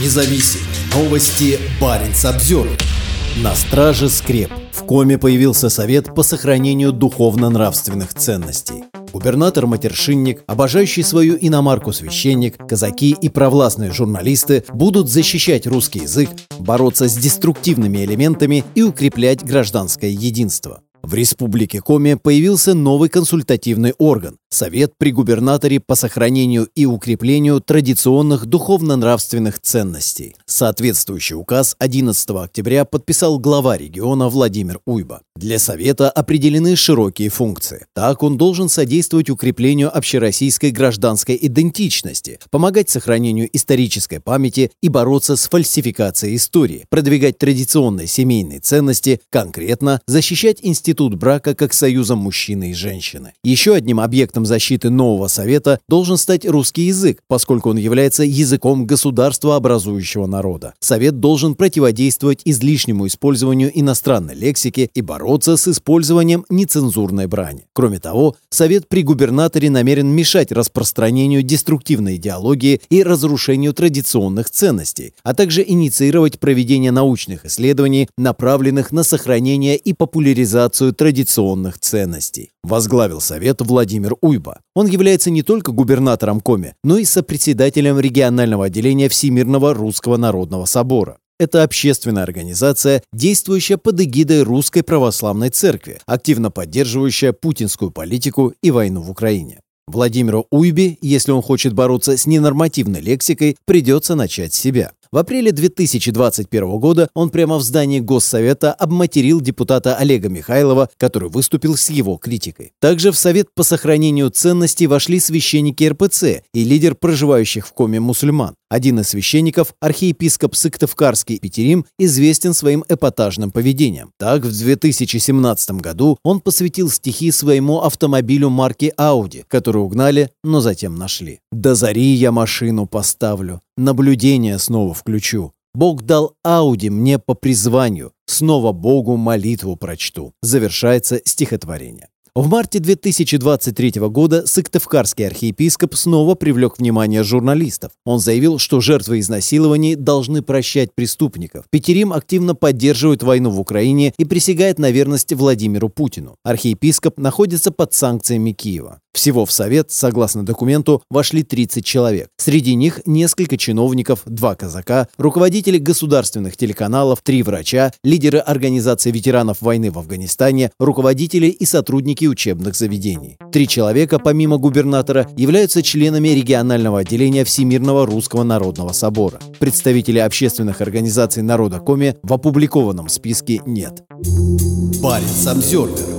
Независимые новости. Барин обзор. На страже скреп. В Коме появился совет по сохранению духовно-нравственных ценностей. Губернатор-матершинник, обожающий свою иномарку священник, казаки и провластные журналисты будут защищать русский язык, бороться с деструктивными элементами и укреплять гражданское единство. В Республике Коми появился новый консультативный орган – Совет при губернаторе по сохранению и укреплению традиционных духовно-нравственных ценностей. Соответствующий указ 11 октября подписал глава региона Владимир Уйба. Для Совета определены широкие функции. Так он должен содействовать укреплению общероссийской гражданской идентичности, помогать сохранению исторической памяти и бороться с фальсификацией истории, продвигать традиционные семейные ценности, конкретно защищать институт брака как союза мужчины и женщины. Еще одним объектом защиты нового совета должен стать русский язык, поскольку он является языком государства образующего народа. Совет должен противодействовать излишнему использованию иностранной лексики и бороться с использованием нецензурной брани. Кроме того, Совет при губернаторе намерен мешать распространению деструктивной идеологии и разрушению традиционных ценностей, а также инициировать проведение научных исследований, направленных на сохранение и популяризацию традиционных ценностей. Возглавил совет Владимир Уйба. Он является не только губернатором Коми, но и сопредседателем регионального отделения Всемирного Русского Народного Собора. Это общественная организация, действующая под эгидой Русской Православной Церкви, активно поддерживающая путинскую политику и войну в Украине. Владимиру Уйбе, если он хочет бороться с ненормативной лексикой, придется начать с себя. В апреле 2021 года он прямо в здании Госсовета обматерил депутата Олега Михайлова, который выступил с его критикой. Также в Совет по сохранению ценностей вошли священники РПЦ и лидер проживающих в Коме мусульман. Один из священников, архиепископ Сыктывкарский Петерим, известен своим эпатажным поведением. Так, в 2017 году он посвятил стихи своему автомобилю марки Audi, который угнали, но затем нашли. «До зари я машину поставлю, наблюдение снова включу. Бог дал Ауди мне по призванию, снова Богу молитву прочту». Завершается стихотворение. В марте 2023 года Сыктывкарский архиепископ снова привлек внимание журналистов. Он заявил, что жертвы изнасилований должны прощать преступников. Петерим активно поддерживает войну в Украине и присягает на верность Владимиру Путину. Архиепископ находится под санкциями Киева. Всего в Совет, согласно документу, вошли 30 человек. Среди них несколько чиновников, два казака, руководители государственных телеканалов, три врача, лидеры Организации ветеранов войны в Афганистане, руководители и сотрудники учебных заведений. Три человека, помимо губернатора, являются членами регионального отделения Всемирного Русского Народного Собора. Представителей общественных организаций народа Коми в опубликованном списке нет. Парень Самсервер